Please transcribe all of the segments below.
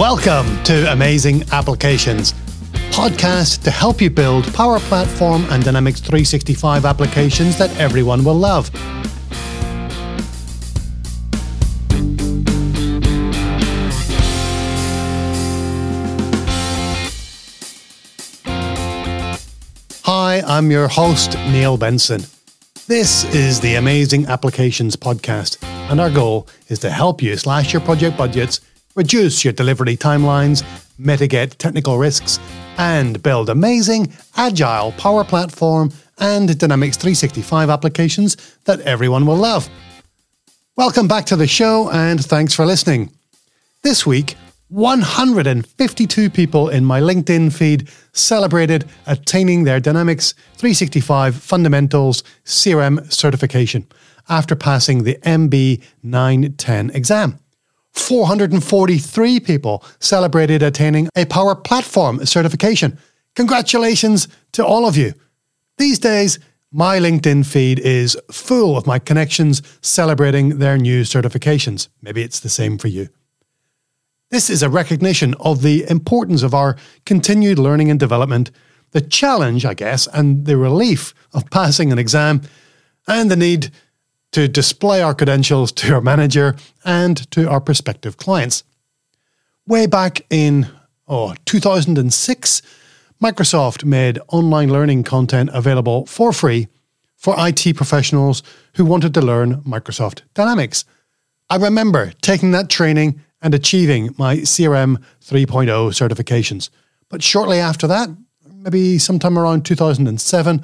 Welcome to Amazing Applications, podcast to help you build Power Platform and Dynamics 365 applications that everyone will love. Hi, I'm your host, Neil Benson. This is the Amazing Applications Podcast, and our goal is to help you slash your project budgets, reduce your delivery timelines, mitigate technical risks, and build amazing, agile Power Platform and Dynamics 365 applications that everyone will love. Welcome back to the show, and thanks for listening. This week, 152 people in my LinkedIn feed celebrated attaining their Dynamics 365 Fundamentals CRM certification after passing the MB 910 exam. 443 people celebrated attaining a Power Platform certification. Congratulations to all of you. These days, my LinkedIn feed is full of my connections celebrating their new certifications. Maybe it's the same for you. This is a recognition of the importance of our continued learning and development, the challenge, I guess, and the relief of passing an exam, and the need to display our credentials to our manager and to our prospective clients. Way back in oh, 2006, Microsoft made online learning content available for free for IT professionals who wanted to learn Microsoft Dynamics. I remember taking that training and achieving my CRM 3.0 certifications. But shortly after that, maybe sometime around 2007,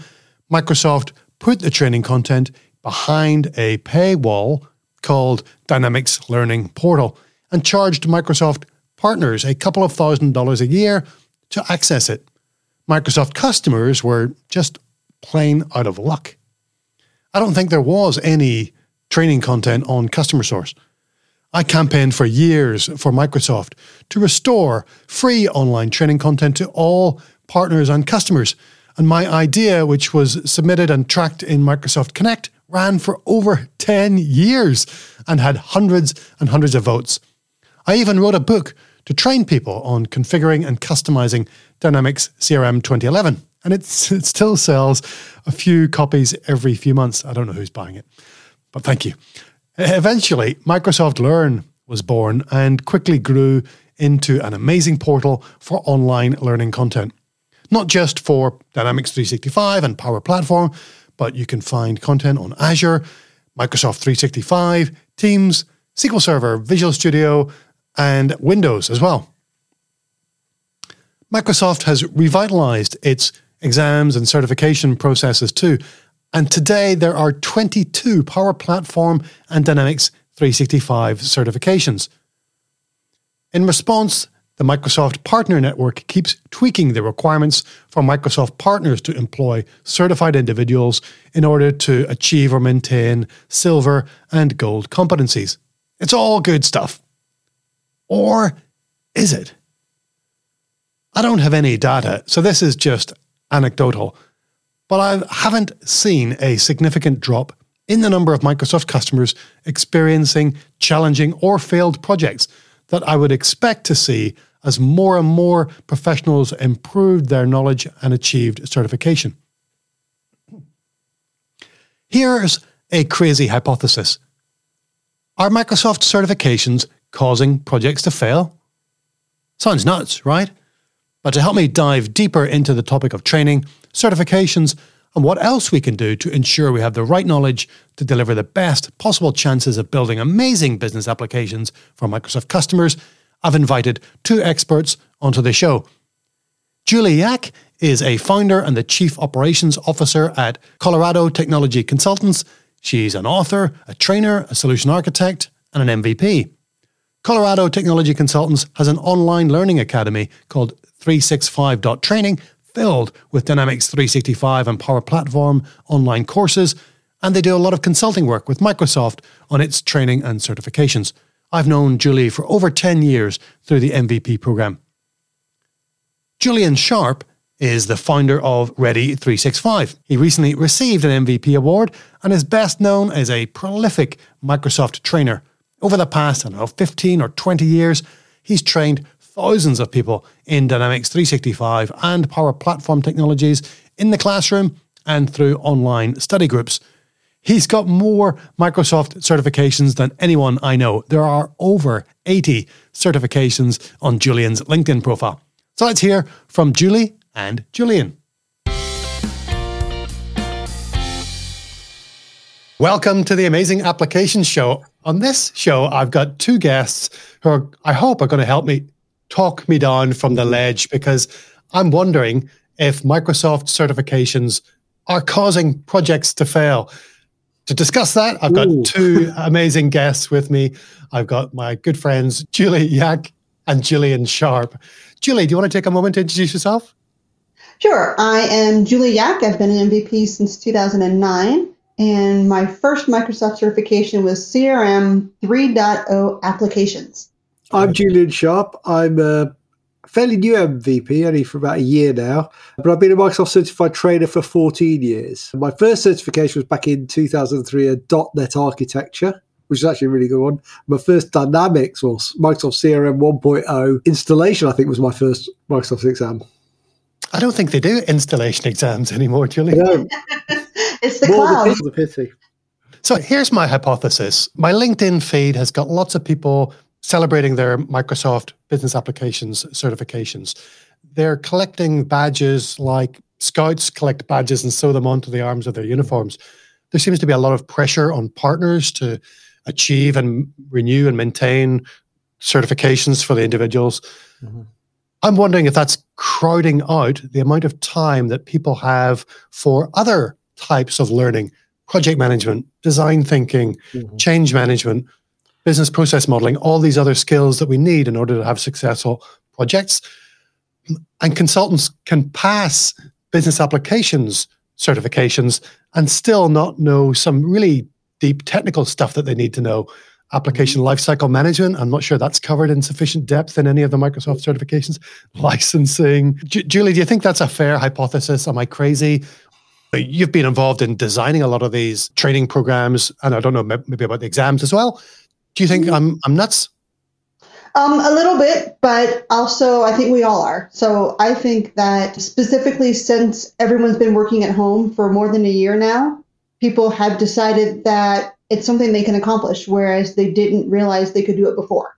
Microsoft put the training content behind a paywall called Dynamics Learning Portal and charged Microsoft partners a couple of thousand dollars a year to access it. Microsoft customers were just plain out of luck. I don't think there was any training content on Customer Source. I campaigned for years for Microsoft to restore free online training content to all partners and customers. And my idea, which was submitted and tracked in Microsoft Connect, ran for over 10 years and had hundreds and hundreds of votes. I even wrote a book to train people on configuring and customizing Dynamics CRM 2011. And it still sells a few copies every few months. I don't know who's buying it, but thank you. Eventually, Microsoft Learn was born and quickly grew into an amazing portal for online learning content. Not just for Dynamics 365 and Power Platform, but you can find content on Azure, Microsoft 365, Teams, SQL Server, Visual Studio, and Windows as well. Microsoft has revitalized its exams and certification processes too, and today there are 22 Power Platform and Dynamics 365 certifications. In response, the Microsoft Partner Network keeps tweaking the requirements for Microsoft partners to employ certified individuals in order to achieve or maintain silver and gold competencies. It's all good stuff. Or is it? I don't have any data, so this is just anecdotal but I haven't seen a significant drop in the number of Microsoft customers experiencing challenging or failed projects that I would expect to see as more and more professionals improved their knowledge and achieved certification. Here's a crazy hypothesis Are Microsoft certifications causing projects to fail? Sounds nuts, right? But to help me dive deeper into the topic of training, certifications, and what else we can do to ensure we have the right knowledge to deliver the best possible chances of building amazing business applications for Microsoft customers, I've invited two experts onto the show. Julie Yack is a founder and the chief operations officer at Colorado Technology Consultants. She's an author, a trainer, a solution architect, and an MVP. Colorado Technology Consultants has an online learning academy called 365.training filled with Dynamics 365 and Power Platform online courses, and they do a lot of consulting work with Microsoft on its training and certifications. I've known Julie for over 10 years through the MVP program. Julian Sharp is the founder of Ready 365. He recently received an MVP award and is best known as a prolific Microsoft trainer. Over the past, I don't know, 15 or 20 years, he's trained thousands of people in Dynamics 365 and Power Platform technologies in the classroom and through online study groups. He's got more Microsoft certifications than anyone I know. There are over 80 certifications on Julian's LinkedIn profile. So let's hear from Julie and Julian. Welcome to the Amazing Applications Show. On this show, I've got two guests who are, I hope are going to help me talk me down from the ledge because I'm wondering if Microsoft certifications are causing projects to fail. To discuss that, I've got Ooh. two amazing guests with me. I've got my good friends, Julie Yack and Julian Sharp. Julie, do you want to take a moment to introduce yourself? Sure. I am Julie Yack. I've been an MVP since 2009. And my first Microsoft certification was CRM 3.0 applications. I'm Julian Sharp. I'm a fairly new MVP, only for about a year now, but I've been a Microsoft certified trainer for 14 years. My first certification was back in 2003, a .NET architecture, which is actually a really good one. My first Dynamics or Microsoft CRM 1.0 installation, I think, was my first Microsoft exam. I don't think they do installation exams anymore, Julie. No. it's the More cloud. The pity. So here's my hypothesis. My LinkedIn feed has got lots of people celebrating their Microsoft Business Applications certifications. They're collecting badges like scouts collect badges and sew them onto the arms of their uniforms. There seems to be a lot of pressure on partners to achieve and renew and maintain certifications for the individuals. Mm-hmm. I'm wondering if that's crowding out the amount of time that people have for other types of learning project management, design thinking, mm-hmm. change management, business process modeling, all these other skills that we need in order to have successful projects. And consultants can pass business applications certifications and still not know some really deep technical stuff that they need to know. Application mm-hmm. lifecycle management, I'm not sure that's covered in sufficient depth in any of the Microsoft certifications. Licensing. Julie, do you think that's a fair hypothesis? Am I crazy? You've been involved in designing a lot of these training programs, and I don't know, maybe about the exams as well. Do you think I'm I'm nuts? Um, a little bit, but also I think we all are. So I think that specifically since everyone's been working at home for more than a year now, people have decided that it's something they can accomplish, whereas they didn't realize they could do it before.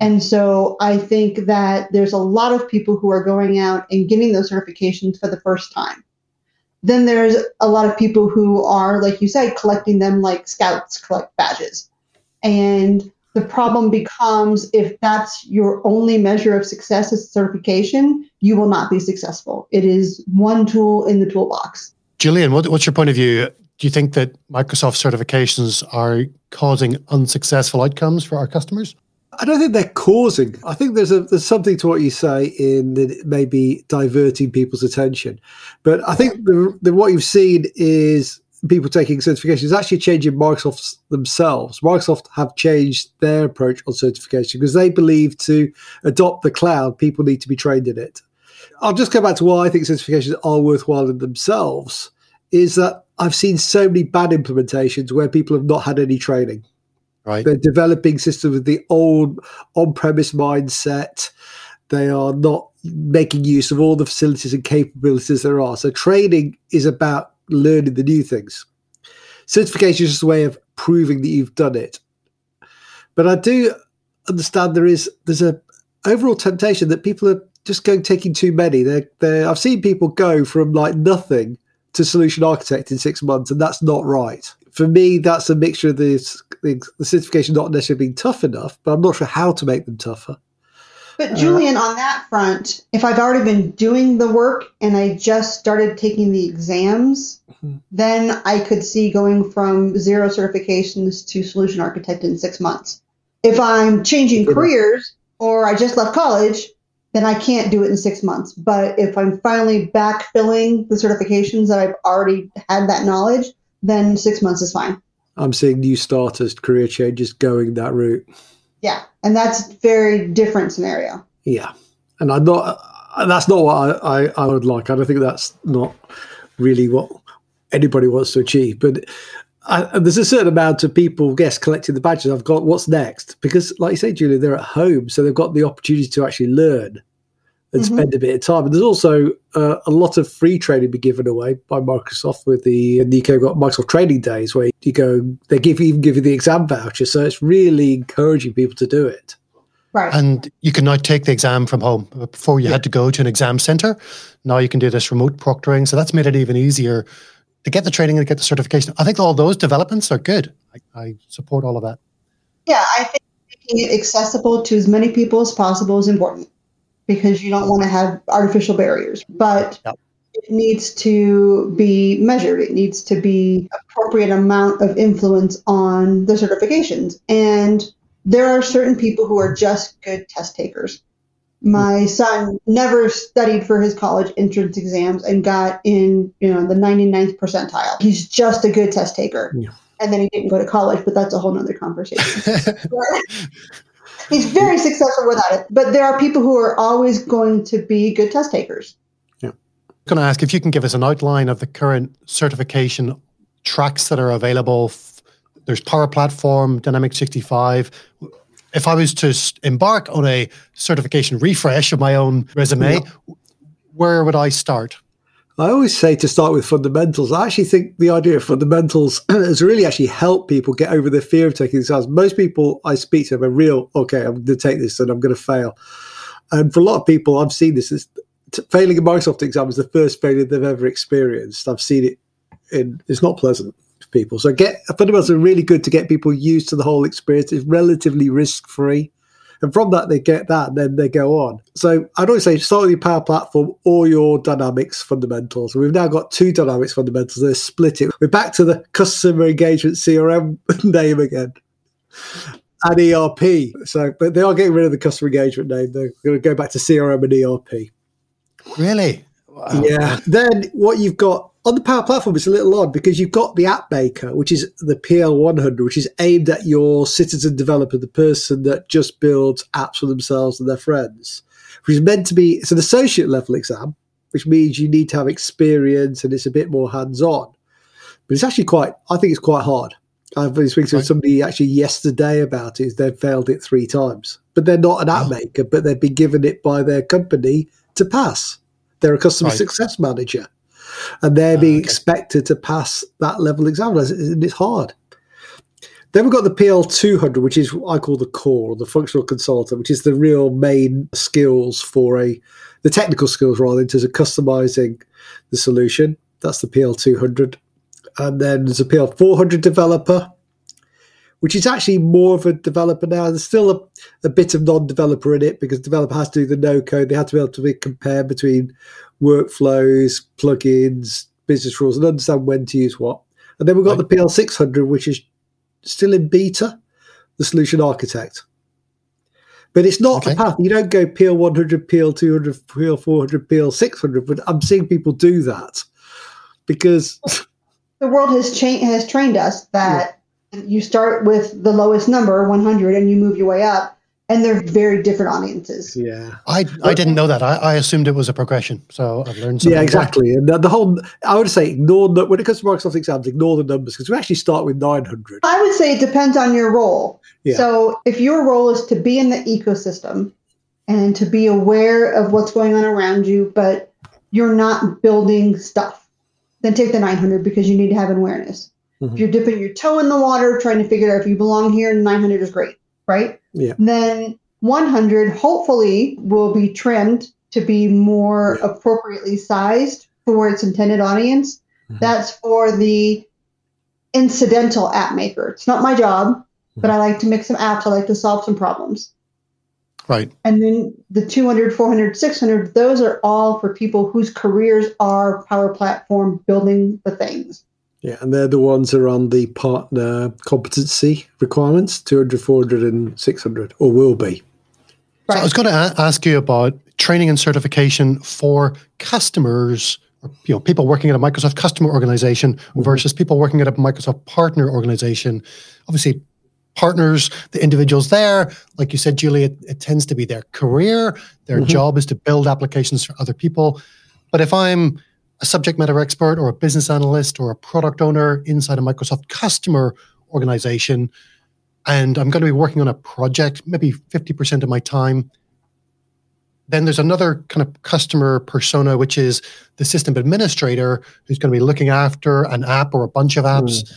And so I think that there's a lot of people who are going out and getting those certifications for the first time. Then there's a lot of people who are, like you said, collecting them like scouts collect badges. And the problem becomes if that's your only measure of success is certification, you will not be successful. It is one tool in the toolbox. Julian, what, what's your point of view? Do you think that Microsoft certifications are causing unsuccessful outcomes for our customers? I don't think they're causing. I think there's a there's something to what you say in that it may be diverting people's attention, but I think the, the what you've seen is people taking certification is actually changing Microsoft themselves. Microsoft have changed their approach on certification because they believe to adopt the cloud, people need to be trained in it. I'll just go back to why I think certifications are worthwhile in themselves. Is that I've seen so many bad implementations where people have not had any training. Right. They're developing systems with the old on-premise mindset. They are not making use of all the facilities and capabilities there are. So training is about learning the new things. Certification is just a way of proving that you've done it. But I do understand there is there's a overall temptation that people are just going taking too many. They're, they're, I've seen people go from like nothing to solution architect in six months, and that's not right. For me, that's a mixture of the, the, the certification not necessarily being tough enough, but I'm not sure how to make them tougher. But Julian, on that front, if I've already been doing the work and I just started taking the exams, mm-hmm. then I could see going from zero certifications to solution architect in six months. If I'm changing careers or I just left college, then I can't do it in six months. But if I'm finally backfilling the certifications that I've already had that knowledge, then six months is fine. I'm seeing new starters, career changes going that route. Yeah, and that's very different scenario. Yeah, and I'm not. That's not what I, I, I would like. I don't think that's not really what anybody wants to achieve. But I, there's a certain amount of people, yes, collecting the badges. I've got what's next because, like you say, Julie, they're at home, so they've got the opportunity to actually learn and mm-hmm. spend a bit of time. And there's also uh, a lot of free training be given away by Microsoft with the Nico got Microsoft Training Days, where you go, they give even give you the exam voucher. So it's really encouraging people to do it. Right. And you can now take the exam from home. Before you yeah. had to go to an exam center. Now you can do this remote proctoring. So that's made it even easier to get the training and get the certification. I think all those developments are good. I, I support all of that. Yeah, I think making it accessible to as many people as possible is important because you don't want to have artificial barriers. But it needs to be measured. It needs to be appropriate amount of influence on the certifications. And there are certain people who are just good test takers. My son never studied for his college entrance exams and got in, you know, the 99th percentile. He's just a good test taker. Yeah. And then he didn't go to college, but that's a whole nother conversation. He's very successful without it. But there are people who are always going to be good test takers. Yeah. I'm going to ask if you can give us an outline of the current certification tracks that are available. There's Power Platform, Dynamics 65. If I was to embark on a certification refresh of my own resume, yeah. where would I start? I always say to start with fundamentals. I actually think the idea of fundamentals has really actually helped people get over the fear of taking exams. Most people I speak to have a real, okay, I'm going to take this and I'm going to fail. And for a lot of people, I've seen this as failing a Microsoft exam is the first failure they've ever experienced. I've seen it in, it's not pleasant for people. So get fundamentals are really good to get people used to the whole experience. It's relatively risk free. And from that, they get that, and then they go on. So I'd always say start with your Power Platform or your Dynamics fundamentals. we've now got two Dynamics fundamentals. They're split it. We're back to the customer engagement CRM name again. And ERP. So, but they are getting rid of the customer engagement name. They're going to go back to CRM and ERP. Really? Wow. Yeah. Then what you've got on the Power Platform, it's a little odd because you've got the App Maker, which is the PL100, which is aimed at your citizen developer, the person that just builds apps for themselves and their friends, which is meant to be it's an associate level exam, which means you need to have experience and it's a bit more hands on. But it's actually quite, I think it's quite hard. I've been speaking to right. somebody actually yesterday about it. They've failed it three times, but they're not an app oh. maker, but they've been given it by their company to pass. They're a customer right. success manager and they're being okay. expected to pass that level exam, and it's hard. Then we've got the PL200, which is what I call the core, the functional consultant, which is the real main skills for a, the technical skills rather, in terms of customizing the solution. That's the PL200. And then there's a PL400 developer, which is actually more of a developer now. There's still a, a bit of non-developer in it because the developer has to do the no code. They have to be able to be compare between workflows, plugins, business rules, and understand when to use what. And then we've got right. the PL600, which is still in beta, the solution architect. But it's not okay. a path. You don't go PL100, PL200, PL400, PL600. But I'm seeing people do that because the world has changed, has trained us that yeah. You start with the lowest number, 100, and you move your way up and they're very different audiences. Yeah, I I didn't know that. I, I assumed it was a progression. So I've learned. Something yeah, exactly. And the, the, whole I would say ignore the, when it comes to Microsoft exams, ignore the numbers because we actually start with nine hundred. I would say it depends on your role. Yeah. So if your role is to be in the ecosystem and to be aware of what's going on around you, but you're not building stuff, then take the 900 because you need to have awareness. Mm-hmm. If you're dipping your toe in the water, trying to figure out if you belong here, 900 is great right? Yeah. Then 100 hopefully will be trimmed to be more yeah. appropriately sized for its intended audience. Mm-hmm. That's for the incidental app maker. It's not my job, mm-hmm. but I like to make some apps. I like to solve some problems. Right. And then the 200, 400, 600, those are all for people whose careers are Power Platform building the things. Yeah, and they're the ones that are on the partner competency requirements 200, 400, and 600, or will be. So I was going to a- ask you about training and certification for customers, or, you know, people working at a Microsoft customer organization mm-hmm. versus people working at a Microsoft partner organization. Obviously, partners, the individuals there, like you said, Julie, it, it tends to be their career. Their mm-hmm. job is to build applications for other people. But if I'm a subject matter expert or a business analyst or a product owner inside a Microsoft customer organization, and I'm going to be working on a project, maybe 50% of my time. Then there's another kind of customer persona, which is the system administrator who's going to be looking after an app or a bunch of apps. Mm.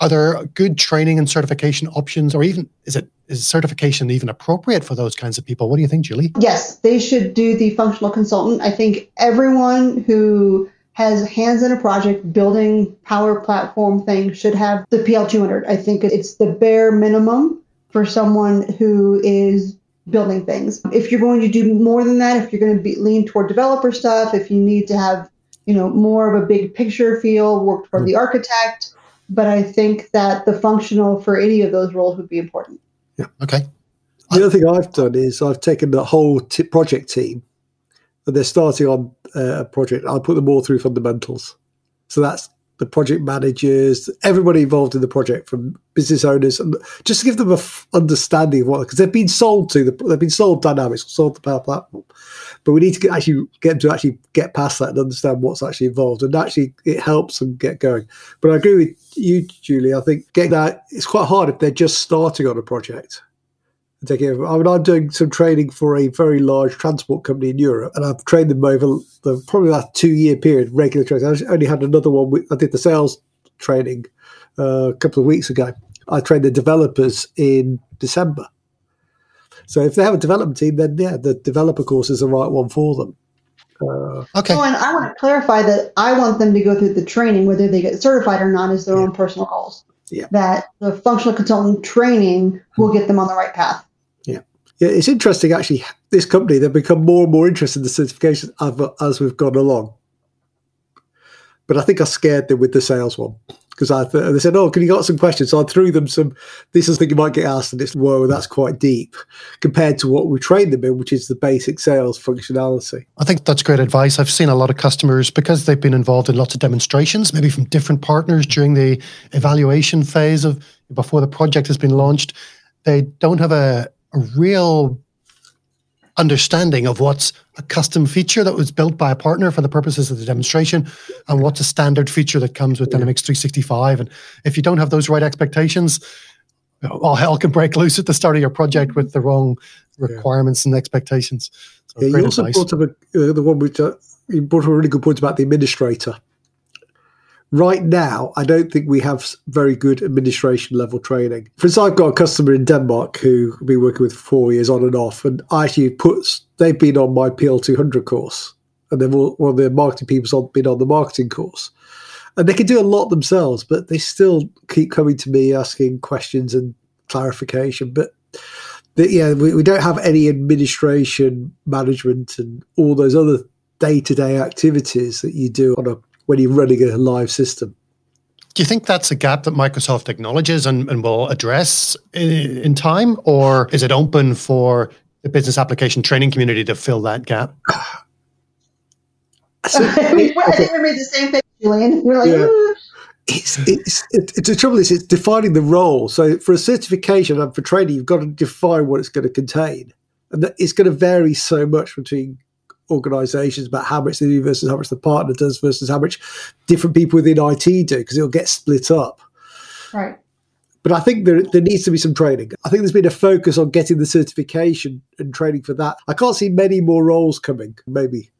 Are there good training and certification options, or even is it is certification even appropriate for those kinds of people? What do you think, Julie? Yes, they should do the functional consultant. I think everyone who has hands in a project building power platform thing should have the PL200. I think it's the bare minimum for someone who is building things. If you're going to do more than that, if you're going to be lean toward developer stuff, if you need to have, you know, more of a big picture feel, work for mm-hmm. the architect, but I think that the functional for any of those roles would be important. Yeah. Okay. The other thing I've done is I've taken the whole t- project team, and they're starting on uh, a project. I put them all through fundamentals. So that's the project managers, everybody involved in the project, from business owners, and just to give them a f- understanding of what because they've been sold to the they've been sold Dynamics, sold the Power Platform, but we need to get, actually get them to actually get past that and understand what's actually involved, and actually it helps them get going. But I agree with you, Julie. I think getting that it's quite hard if they're just starting on a project take care. I mean, I'm doing some training for a very large transport company in Europe, and I've trained them over the probably last two year period, regular training. I only had another one. I did the sales training uh, a couple of weeks ago. I trained the developers in December. So if they have a development team, then yeah, the developer course is the right one for them. Uh, okay. Oh, and I want to clarify that I want them to go through the training, whether they get certified or not, is their yeah. own personal goals. Yeah. That the functional consultant training will get them on the right path. Yeah, it's interesting actually. This company they've become more and more interested in the certification as, we've gone along. But I think I scared them with the sales one because I th- they said, "Oh, can you got some questions?" So I threw them some. This is thing you might get asked, and it's whoa, that's quite deep compared to what we trained them in, which is the basic sales functionality. I think that's great advice. I've seen a lot of customers because they've been involved in lots of demonstrations, maybe from different partners during the evaluation phase of before the project has been launched. They don't have a a real understanding of what's a custom feature that was built by a partner for the purposes of the demonstration and what's a standard feature that comes with Dynamics 365. And if you don't have those right expectations, all hell can break loose at the start of your project with the wrong requirements yeah. and expectations. So yeah, you also advice. brought up a, uh, the one which uh, you brought up a really good point about the administrator right now, I don't think we have very good administration level training. For instance, I've got a customer in Denmark who I've been working with for four years on and off, and I actually put they've been on my PL200 course, and they've all, one of the marketing people's been on the marketing course. And they can do a lot themselves, but they still keep coming to me asking questions and clarification. But the, yeah, we, we don't have any administration management and all those other day to day activities that you do on a when you're running a live system. Do you think that's a gap that Microsoft acknowledges and, and will address in, in, time, or is it open for the business application training community to fill that gap? So, I think we made the same thing, Julian. We're like, yeah. It's, it's, it's, the trouble is it's defining the role. So for a certification and for training, you've got to define what it's going to contain, and that it's going to vary so much between organizations about how much they do versus how much the partner does versus how much different people within IT do because it'll get split up. Right. But I think there, there needs to be some training. I think there's been a focus on getting the certification and training for that. I can't see many more roles coming. Maybe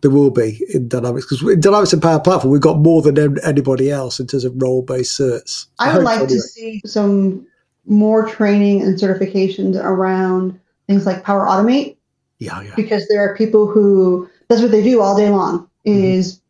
there will be in Dynamics because in Dynamics and Power Platform, we've got more than anybody else in terms of role based certs. I, would like anyway. to see some more training and certifications around things like Power Automate yeah, yeah. Because there are people who that's what they do all day long mm-hmm. is mm-hmm.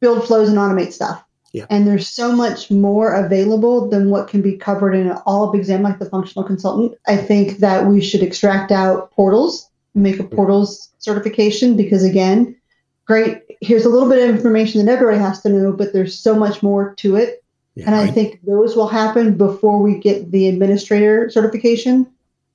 build flows and automate stuff. Yeah. And there's so much more available than what can be covered in an all up exam like the functional consultant. I think that we should extract out portals, make a portals certification because again, great, here's a little bit of information that everybody has to know, but there's so much more to it. Yeah, and I right. think those will happen before we get the administrator certification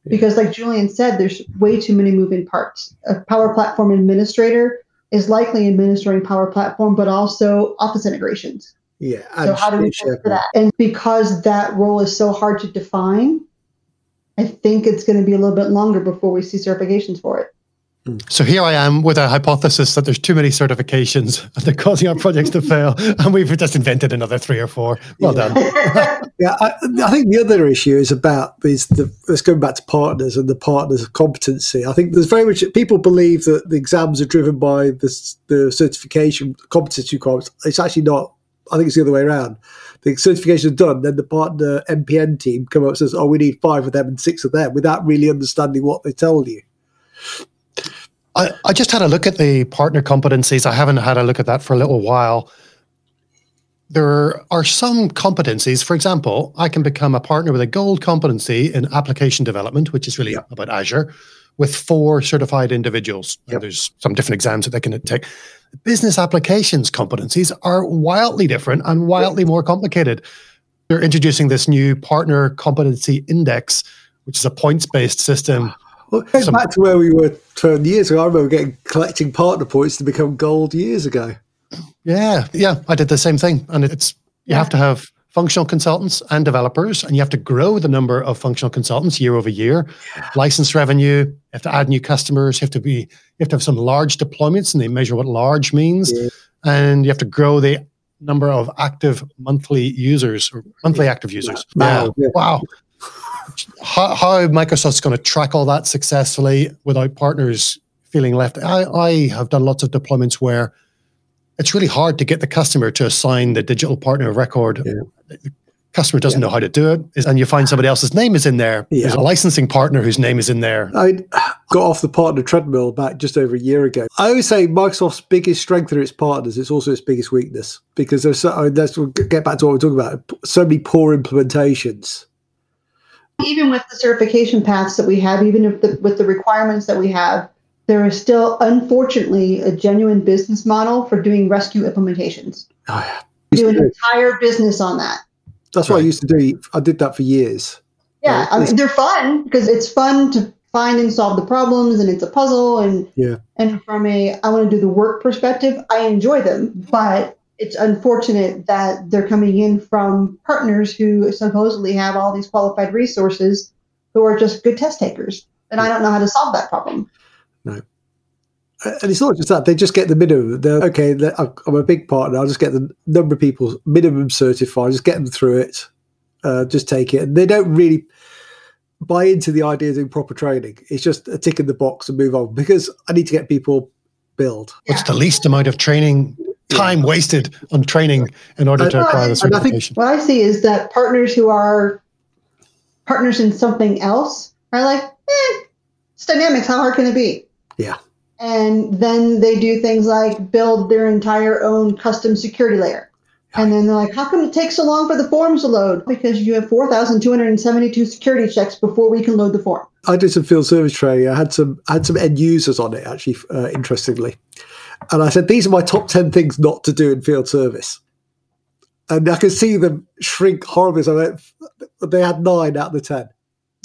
because, like Julian said, there's way too many moving parts. A Power Platform administrator is likely administering Power Platform, but also Office integrations. Yeah. So how do we for that? And because that role is so hard to define, I think it's going to be a little bit longer before we see certifications for it. So here I am with a hypothesis that there's too many certifications and they're causing our projects to fail, and we've just invented another three or four. Well Yeah. done. Yeah, I, I think the other issue is about is the let's go back to partners and the partners' competency. I think there's very much people believe that the exams are driven by the the certification competency requirements. It's actually not. I think it's the other way around. The certification is done, then the partner MPN team come up and says, "Oh, we need five of them and six of them," without really understanding what they tell you. I, I just had a look at the partner competencies. I haven't had a look at that for a little while. There are some competencies. For example, I can become a partner with a gold competency in application development, which is really about Azure, with four certified individuals. Yep. there's some different exams that they can take. Business applications competencies are wildly different and wildly more complicated. They're introducing this new partner competency index, which is a points based system. Well, it goes Some- back to where we were 12 years ago. I remember getting collecting partner points to become gold years ago. Yeah, yeah, I did the same thing, and it's you have to have functional consultants and developers, and you have to grow the number of functional consultants year over year. License revenue, you have to add new customers. You have to be, you have to have some large deployments, and they measure what large means, Yeah. and you have to grow the number of active monthly users or monthly active users. Wow, Yeah, yeah. wow. How, how Microsoft's going to track all that successfully without partners feeling left? I, I have done lots of deployments where it's really hard to get the customer to assign the digital partner of record. Yeah. The customer doesn't know how to do it, and you find somebody else's name is in there. Yeah. There's a licensing partner whose name is in there. I got off the partner treadmill back just over a year ago. I always say Microsoft's biggest strength are its partners. It's also its biggest weakness because there's so, I mean, let's get back to what we're talking about. So many poor implementations. Even with the certification paths that we have, even if the, with the requirements that we have, there is still, unfortunately, a genuine business model for doing rescue implementations. Oh, yeah. Do an do. entire business on that. That's what I used to do. I did that for years. Yeah, I mean, they're fun because it's fun to find and solve the problems, and it's a puzzle. And Yeah. and from a I want to do the work perspective, I enjoy them, but it's unfortunate that they're coming in from partners who supposedly have all these qualified resources who are just good test takers, and I don't know how to solve that problem. No. And it's not just that; they just get the minimum. They're okay. I'm a big partner. I'll just get the number of people minimum certified. Just get them through it. Uh, just take it. And they don't really buy into the idea of doing proper training. It's just a tick in the box and move on because I need to get people build. What's the least amount of training time wasted on training in order to And- acquire the and I think- certification? What I see is that partners who are partners in something else are like, eh, it's dynamics. How hard can it be? Yeah. And then they do things like build their entire own custom security layer. And then they're like, how come it takes so long for the forms to load? Because you have 4,272 security checks before we can load the form. I did some field service training. I had some I had some end users on it actually, uh, interestingly, and I said these are my top ten things not to do in field service, and I could see them shrink horribly. So I went, they had nine out of the ten,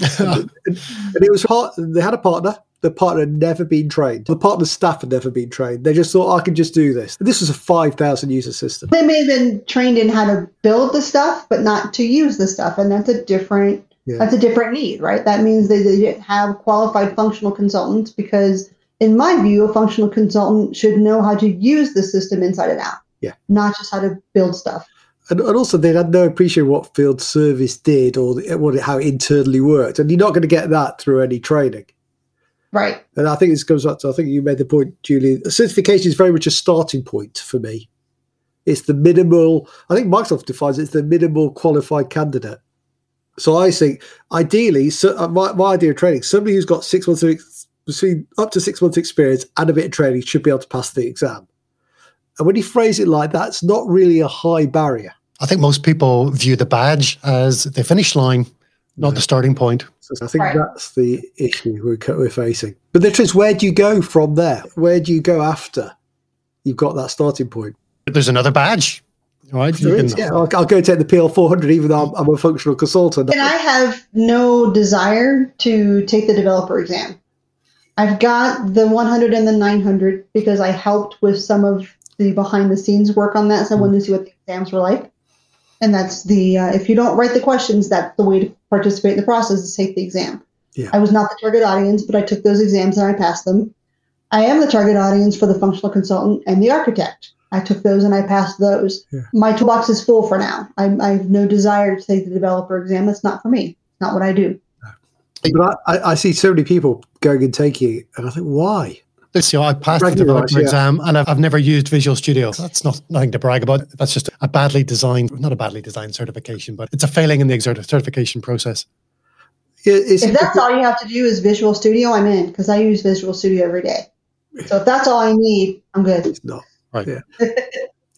and, and it was part. They had a partner. The partner had never been trained. The partner's staff had never been trained. They just thought I can just do this. And this was a five thousand user system. They may have been trained in how to build the stuff, but not to use the stuff. And that's a different Yeah. that's a different need, right? That means that they didn't have qualified functional consultants because in my view, a functional consultant should know how to use the system inside and out. Yeah. Not just how to build stuff. And, and also, they had no appreciation what field service did or what how it internally worked. And you're not going to get that through any training. Right. And I think this comes back to, I think you made the point, Julie. Certification is very much a starting point for me. It's the minimal, I think Microsoft defines it as the minimal qualified candidate. So I think ideally, so uh, my, my idea of training, somebody who's got six months of between up to six months experience and a bit of training should be able to pass the exam. And when you phrase it like that, it's not really a high barrier. I think most people view the badge as the finish line, not the starting point. So I think Right. that's the issue we're, we're facing. But the truth is, where do you go from there? Where do you go after you've got that starting point? There's another badge, right? You can- is, yeah. I'll, I'll go take the PL 400, even though I'm, I'm a functional consultant. And I have no desire to take the developer exam. I've got the 100 and the 900 because I helped with some of the behind the scenes work on that. So I wanted to see what the exams were like. And that's the, uh, if you don't write the questions, that's the way to participate in the process is take the exam. Yeah. I was not the target audience, but I took those exams and I passed them. I am the target audience for the functional consultant and the architect. I took those and I passed those. Yeah. My toolbox is full for now. I, I have no desire to take the developer exam. That's not for me. Not what I do. But I, I, I see so many people going and taking it, and I think, why? This, you know, I passed the developer rights, yeah. exam and I've, I've never used Visual Studio. That's not nothing to brag about. That's just a badly designed, not a badly designed certification, but it's a failing in the exer- certification process. It- It's, If that's all you have to do is Visual Studio, I'm in because I use Visual Studio every day. So if that's all I need, I'm good. it's not. Right. Yeah.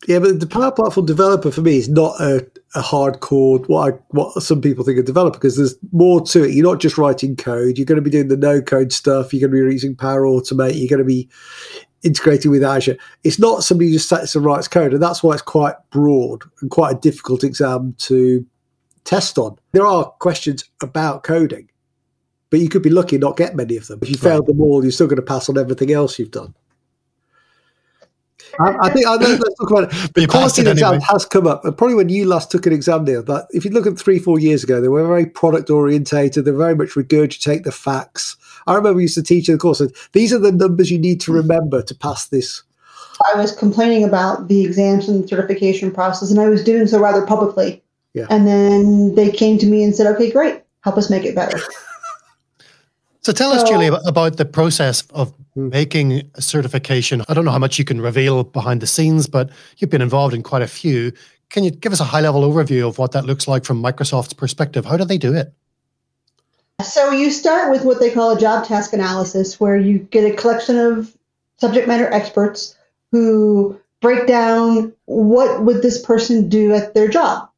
Yeah, but the Power Platform developer for me is not a, a hardcore what I, what some people think a developer because there's more to it. You're not just writing code. You're going to be doing the no code stuff. You're going to be using Power Automate. You're going to be integrating with Azure. It's not somebody who just sits and writes code, and that's why it's quite broad and quite a difficult exam to test on. There are questions about coding, but you could be lucky and not get many of them. If you failed them all, you're still going to pass on everything else you've done. I, I think I, let's talk about it. But you passed it exam anyway. has come up. Probably when you last took an exam, Neil, but if you look at three, four years ago, they were very product orientated. They very much regurgitate the facts. I remember we used to teach in the course, and these are the numbers you need to mm. remember to pass this. I was complaining about the exams and the certification process, and I was doing so rather publicly. Yeah. And then they came to me and said, okay, great, help us make it better. So tell us, Julie, about the process of making a certification. I don't know how much you can reveal behind the scenes, but you've been involved in quite a few. Can you give us a high level overview of what that looks like from Microsoft's perspective? How do they do it? So you start with what they call a job task analysis, where you get a collection of subject matter experts who break down what would this person do at their job.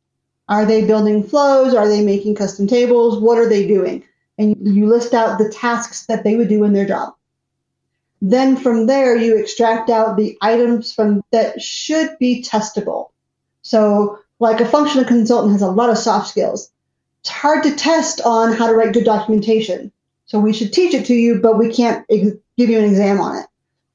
Are they building flows? Are they making custom tables? What are they doing? And you list out the tasks that they would do in their job. Then from there, you extract out the items from that should be testable. So, like a functional consultant has a lot of soft skills it's hard to test on how to write good documentation. So we should teach it to you, but we can't ex- give you an exam on it.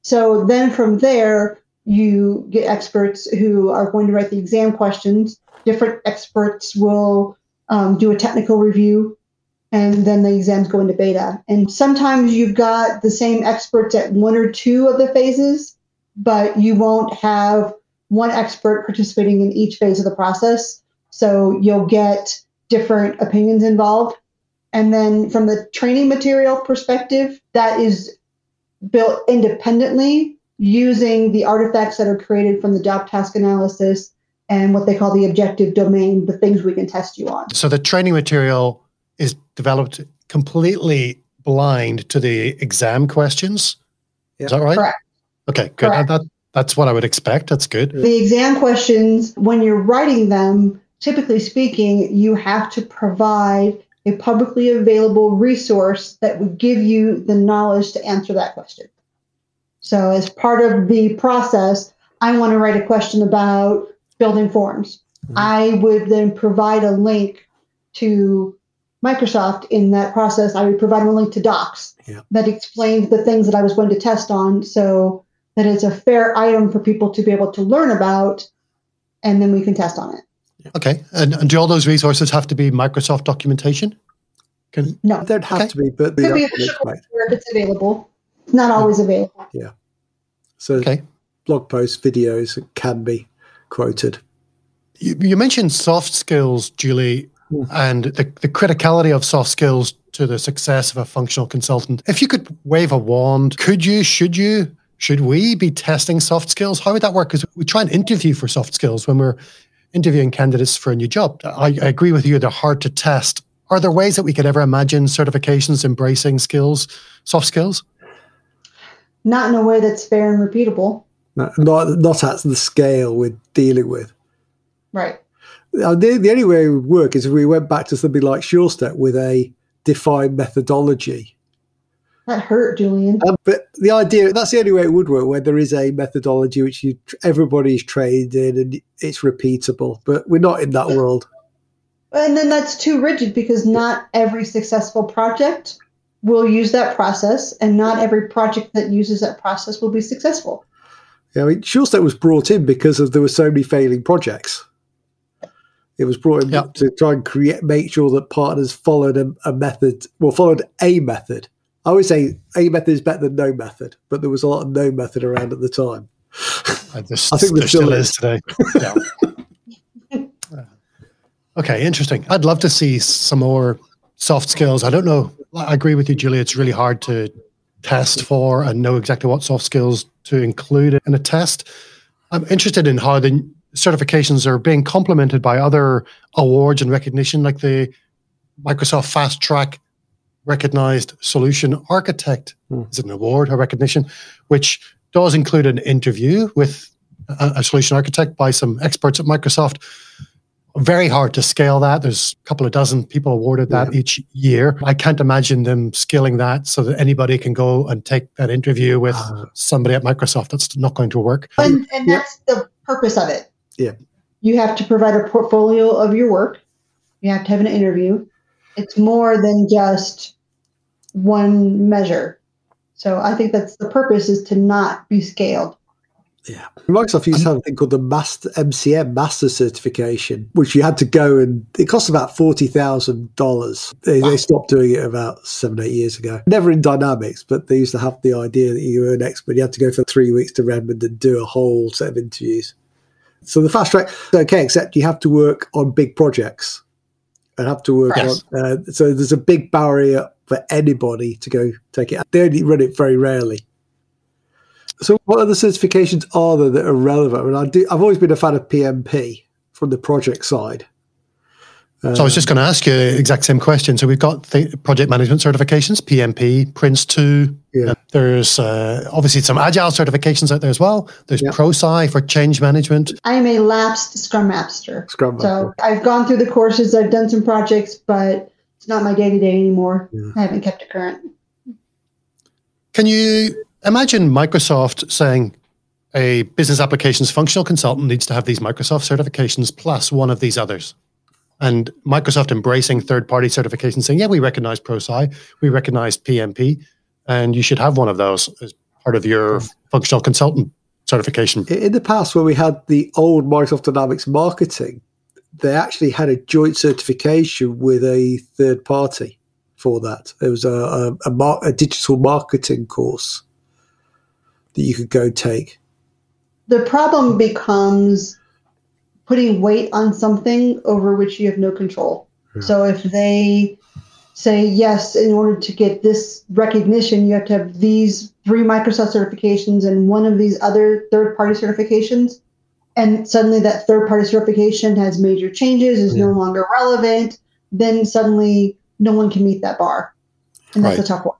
So then from there, you get experts who are going to write the exam questions. Different experts will um, do a technical review, and then the exams go into beta. And sometimes you've got the same experts at one or two of the phases, but you won't have one expert participating in each phase of the process. So you'll get different opinions involved. And then from the training material perspective, that is built independently using the artifacts that are created from the job task analysis and what they call the objective domain, the things we can test you on. So the training material is developed completely blind to the exam questions. Yeah. Is that right? Correct. Okay, good. Correct. That, that's what I would expect. That's good. The exam questions, when you're writing them, typically speaking, you have to provide a publicly available resource that would give you the knowledge to answer that question. So, as part of the process, I want to write a question about building forms. Mm-hmm. I would then provide a link to Microsoft in that process. I would provide a link to Docs Yeah. that explained the things that I was going to test on so that it's a fair item for people to be able to learn about, and then we can test on it. Okay. And, and do all those resources have to be Microsoft documentation? Can, No, They don't have Okay. to be, but they could be official right. if it's available. It's not always available. Yeah. So okay. blog posts, videos can be quoted. You, you mentioned soft skills, Julie. Hmm. and the, the criticality of soft skills to the success of a functional consultant. If you could wave a wand, could you, should you, should we be testing soft skills? How would that work? Because we try and interview for soft skills when we're interviewing candidates for a new job. I, I agree with you, they're hard to test. Are there ways that we could ever imagine certifications embracing skills, soft skills? Not in a way that's fair and repeatable. Not, not not at the scale we're dealing with. Right. Uh, The, the only way it would work is if we went back to something like SureStep with a defined methodology. That hurt, Julian. Um, but the idea that's the only way it would work where there is a methodology which you everybody's trained in and it's repeatable. But we're not in that world. And then that's too rigid because not every successful project will use that process, and not every project that uses that process will be successful. Yeah, I mean, SureStep was brought in because of there were so many failing projects. It was brought in Yep. to try and create, make sure that partners followed a, a method, well, followed a method I always say a method is better than no method, but there was a lot of no method around at the time. I, just, I think there still, still is today. Yeah. okay, interesting. I'd love to see some more soft skills. I don't know. I agree with you, Julia. It's really hard to test for and know exactly what soft skills to include in a test. I'm interested in how the certifications are being complemented by other awards and recognition, like the Microsoft Fast Track Recognized Solution Architect. Mm. Is it an award or recognition? Which does include an interview with a, a solution architect by some experts at Microsoft very hard to scale that. There's a couple of dozen people awarded that yeah. each year. I can't imagine them scaling that so that anybody can go and take that interview with uh, somebody at Microsoft. That's not going to work. And, and that's yeah. the purpose of it. Yeah. You have to provide a portfolio of your work. You have to have an interview. It's more than just one measure. So I think that's the purpose is to not be scaled. Yeah. Microsoft used to have a thing called the Master MCM Master Certification, which you had to go and it cost about forty thousand dollars. They, wow. they stopped doing it about seven, eight years ago. Never in Dynamics, but they used to have the idea that you were an expert. You had to go for three weeks to Redmond and do a whole set of interviews. So the fast track, okay, except you have to work on big projects and have to work yes. on. Uh, so there's a big barrier for anybody to go take it. They only run it very rarely. So, what other certifications are there that are relevant? I mean, I do, I've always been a fan of PMP from the project side. So, I was just going to ask you the exact same question. So, we've got the project management certifications, PMP, Prince2. Yeah. There's uh, obviously some agile certifications out there as well. There's yeah. ProSci for change management. I am a lapsed Scrum Master. Scrum Master. So, I've gone through the courses, I've done some projects, but it's not my day to day anymore. Yeah. I haven't kept it current. Can you Imagine Microsoft saying a business applications functional consultant needs to have these Microsoft certifications plus one of these others. And Microsoft embracing third party certifications, saying, yeah, we recognize ProSci, we recognize PMP, and you should have one of those as part of your hmm. functional consultant certification. In the past, when we had the old Microsoft Dynamics marketing, they actually had a joint certification with a third party for that. There was a, a, a, mar- a digital marketing course that you could go take? The problem becomes putting weight on something over which you have no control. Yeah. So if they say, yes, in order to get this recognition, you have to have these three Microsoft certifications and one of these other third party certifications. And suddenly that third party certification has major changes, is yeah. no longer relevant, then suddenly no one can meet that bar. And that's right. a tough one.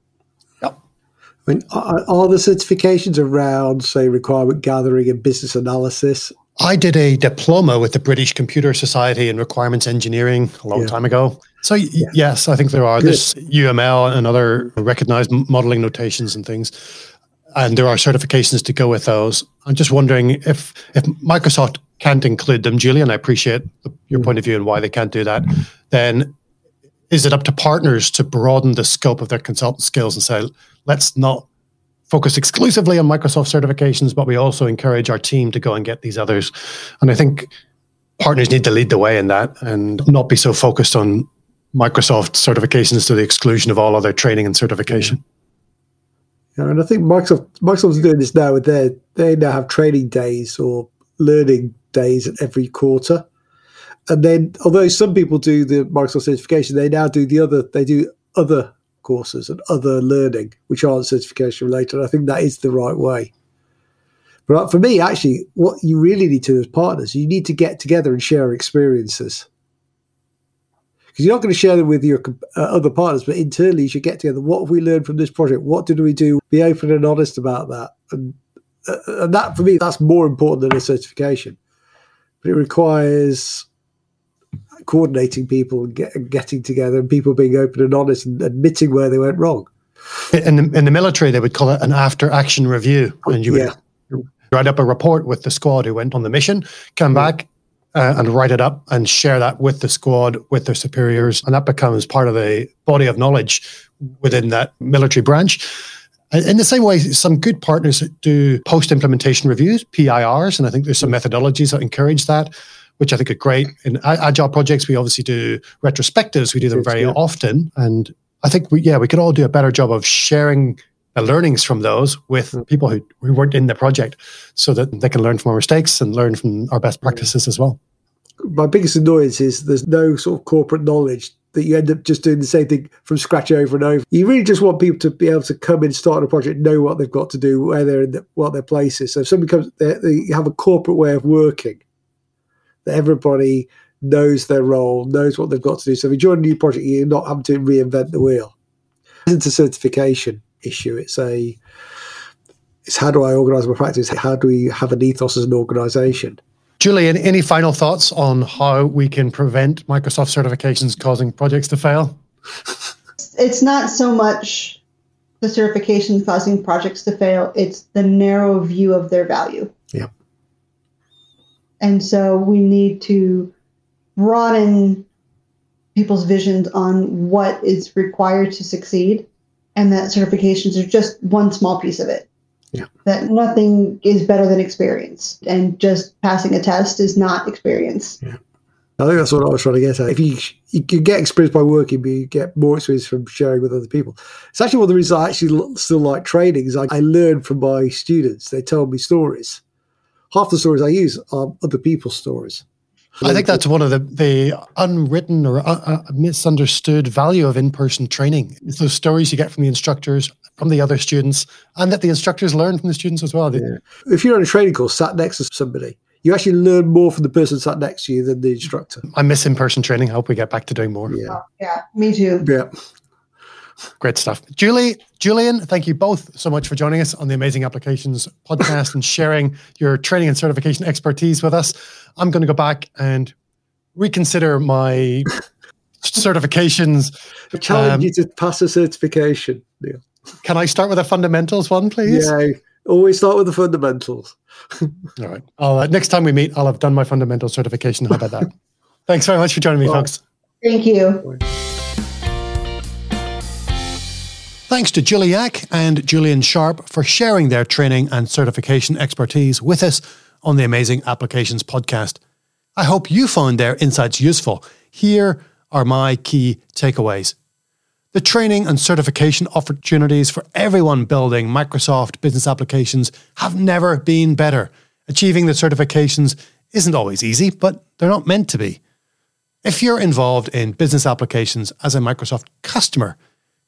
I mean, are, are the certifications around, say, requirement gathering and business analysis? I did a diploma with the British Computer Society in requirements engineering a long yeah. time ago. So yeah. yes, I think there are. Good. There's UML and other recognized modeling notations and things, and there are certifications to go with those. I'm just wondering if if Microsoft can't include them, Julian. I appreciate the, your mm. point of view and why they can't do that. Then is it up to partners to broaden the scope of their consultant skills and say, let's not focus exclusively on Microsoft certifications, but we also encourage our team to go and get these others. And I think partners need to lead the way in that and not be so focused on Microsoft certifications to the exclusion of all other training and certification. Yeah, and I think Microsoft Microsoft's doing this now with their they now have training days or learning days at every quarter. And then although some people do the Microsoft certification, they now do the other they do other courses and other learning, which aren't certification related. I think that is the right way. But for me, actually, what you really need to as partners, you need to get together and share experiences. Because you're not going to share them with your uh, other partners, but internally you should get together. What have we learned from this project? What did we do? Be open and honest about that. And, uh, and that, for me, that's more important than a certification. But it requires coordinating people and get, getting together and people being open and honest and admitting where they went wrong. In the, in the military, they would call it an after action review. And you would yeah. write up a report with the squad who went on the mission, come yeah. back uh, and write it up and share that with the squad, with their superiors. And that becomes part of the body of knowledge within that military branch. In the same way, some good partners do post implementation reviews, PIRs, and I think there's some methodologies that encourage that which I think are great. In agile projects, we obviously do retrospectives. We do them very often, and I think we, yeah, we could all do a better job of sharing the learnings from those with Mm. people who, who weren't in the project so that they can learn from our mistakes and learn from our best practices as well. My biggest annoyance is there's no sort of corporate knowledge that you end up just doing the same thing from scratch over and over. You really just want people to be able to come in, start a project, know what they've got to do, where they're in, the, what their place is. So if somebody comes, they, they have a corporate way of working that everybody knows their role, knows what they've got to do. So if you join a new project, you're not having to reinvent the wheel. It's a certification issue. It's a it's how do I organise my practice? How do we have an ethos as an organisation? Julian, any final thoughts on how we can prevent Microsoft certifications causing projects to fail? It's not so much the certification causing projects to fail, it's the narrow view of their value. And so we need to broaden people's visions on what is required to succeed, and that certifications are just one small piece of it. Yeah. That nothing is better than experience, and just passing a test is not experience. Yeah. I think that's what I was trying to get at. If you you can get experience by working, but you get more experience from sharing with other people. It's actually one of the reasons I actually still like training. Is I, I learn from my students. They tell me stories. Half the stories I use are other people's stories. I think that's one of the, the unwritten or uh, uh, misunderstood value of in person training. It's those stories you get from the instructors, from the other students, and that the instructors learn from the students as well. Yeah. if you're on a training course sat next to somebody, you actually learn more from the person sat next to you than the instructor. I miss in person training. I hope we get back to doing more. Yeah, Yeah, me too. yeah. Great stuff. Julie, Julian, thank you both so much for joining us on the Amazing Applications podcast and sharing your training and certification expertise with us. I'm going to go back and reconsider my certifications. I challenge Um, you to pass a certification. Neil. Can I start with a fundamentals one, please? Yeah, always start with the fundamentals. All right. I'll, uh, next time we meet, I'll have done my fundamental certification. How about that? Thanks very much for joining me, Well, folks. Thank you. Thanks to Julie Yack and Julian Sharp for sharing their training and certification expertise with us on the Amazing Applications podcast. I hope you found their insights useful. Here are my key takeaways. The training and certification opportunities for everyone building Microsoft business applications have never been better. Achieving the certifications isn't always easy, but they're not meant to be. If you're involved in business applications as a Microsoft customer,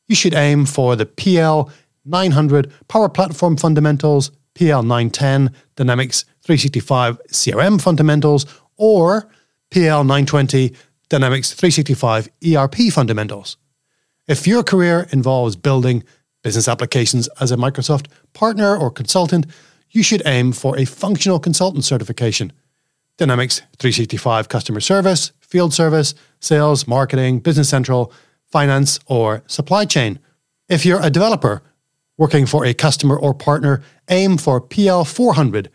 you should aim for the PL 900 Power Platform Fundamentals, PL 910 Dynamics 365 CRM Fundamentals, or PL 920 Dynamics 365 ERP Fundamentals. If your career involves building business applications as a Microsoft partner or consultant, you should aim for a functional consultant certification. Dynamics 365 customer service, field service, sales, marketing, business central, finance, or supply chain. If you're a developer working for a customer or partner, aim for PL 400,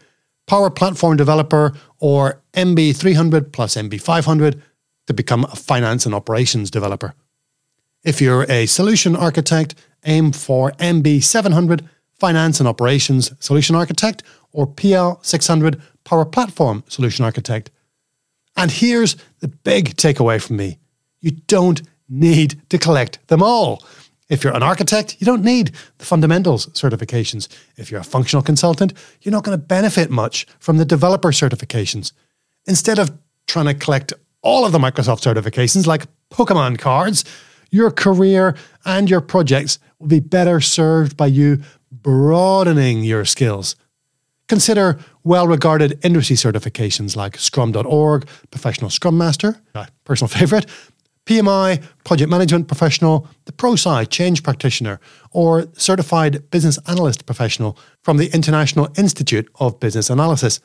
Power Platform Developer, or MB 300 plus MB 500 to become a finance and operations developer. If you're a solution architect, aim for MB 700 Finance and Operations Solution Architect or PL 600 Power Platform Solution Architect. And here's the big takeaway from me you don't need to collect them all. If you're an architect, you don't need the fundamentals certifications. If you're a functional consultant, you're not going to benefit much from the developer certifications. Instead of trying to collect all of the Microsoft certifications like Pokemon cards, your career and your projects will be better served by you broadening your skills. Consider well regarded industry certifications like Scrum.org, Professional Scrum Master, my personal favorite, PMI, Project Management Professional, the ProSci Change Practitioner, or Certified Business Analyst Professional from the International Institute of Business Analysis.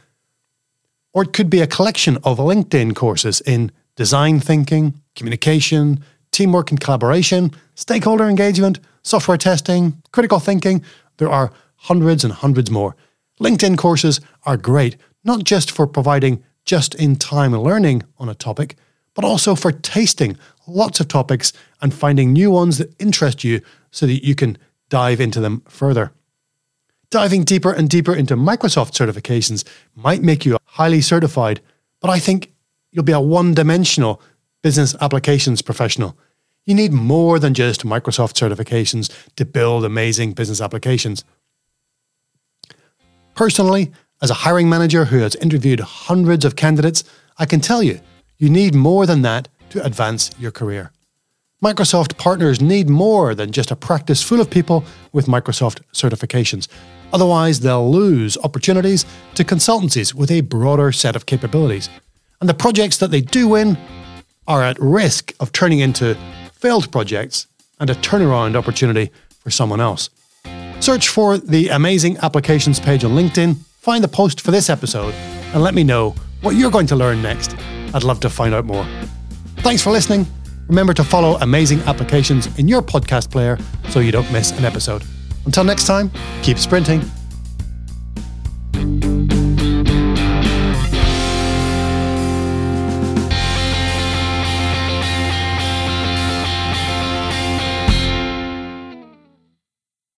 Or it could be a collection of LinkedIn courses in design thinking, communication, teamwork and collaboration, stakeholder engagement, software testing, critical thinking. There are hundreds and hundreds more. LinkedIn courses are great, not just for providing just in time learning on a topic, but also for tasting lots of topics and finding new ones that interest you so that you can dive into them further. Diving deeper and deeper into Microsoft certifications might make you highly certified, but I think you'll be a one dimensional business applications professional. You need more than just Microsoft certifications to build amazing business applications. Personally, as a hiring manager who has interviewed hundreds of candidates, I can tell you, you need more than that to advance your career. Microsoft partners need more than just a practice full of people with Microsoft certifications. Otherwise, they'll lose opportunities to consultancies with a broader set of capabilities. And the projects that they do win are at risk of turning into failed projects and a turnaround opportunity for someone else. Search for the Amazing Applications page on LinkedIn, find the post for this episode, and let me know what you're going to learn next. I'd love to find out more. Thanks for listening. Remember to follow amazing applications in your podcast player so you don't miss an episode. Until next time, keep sprinting.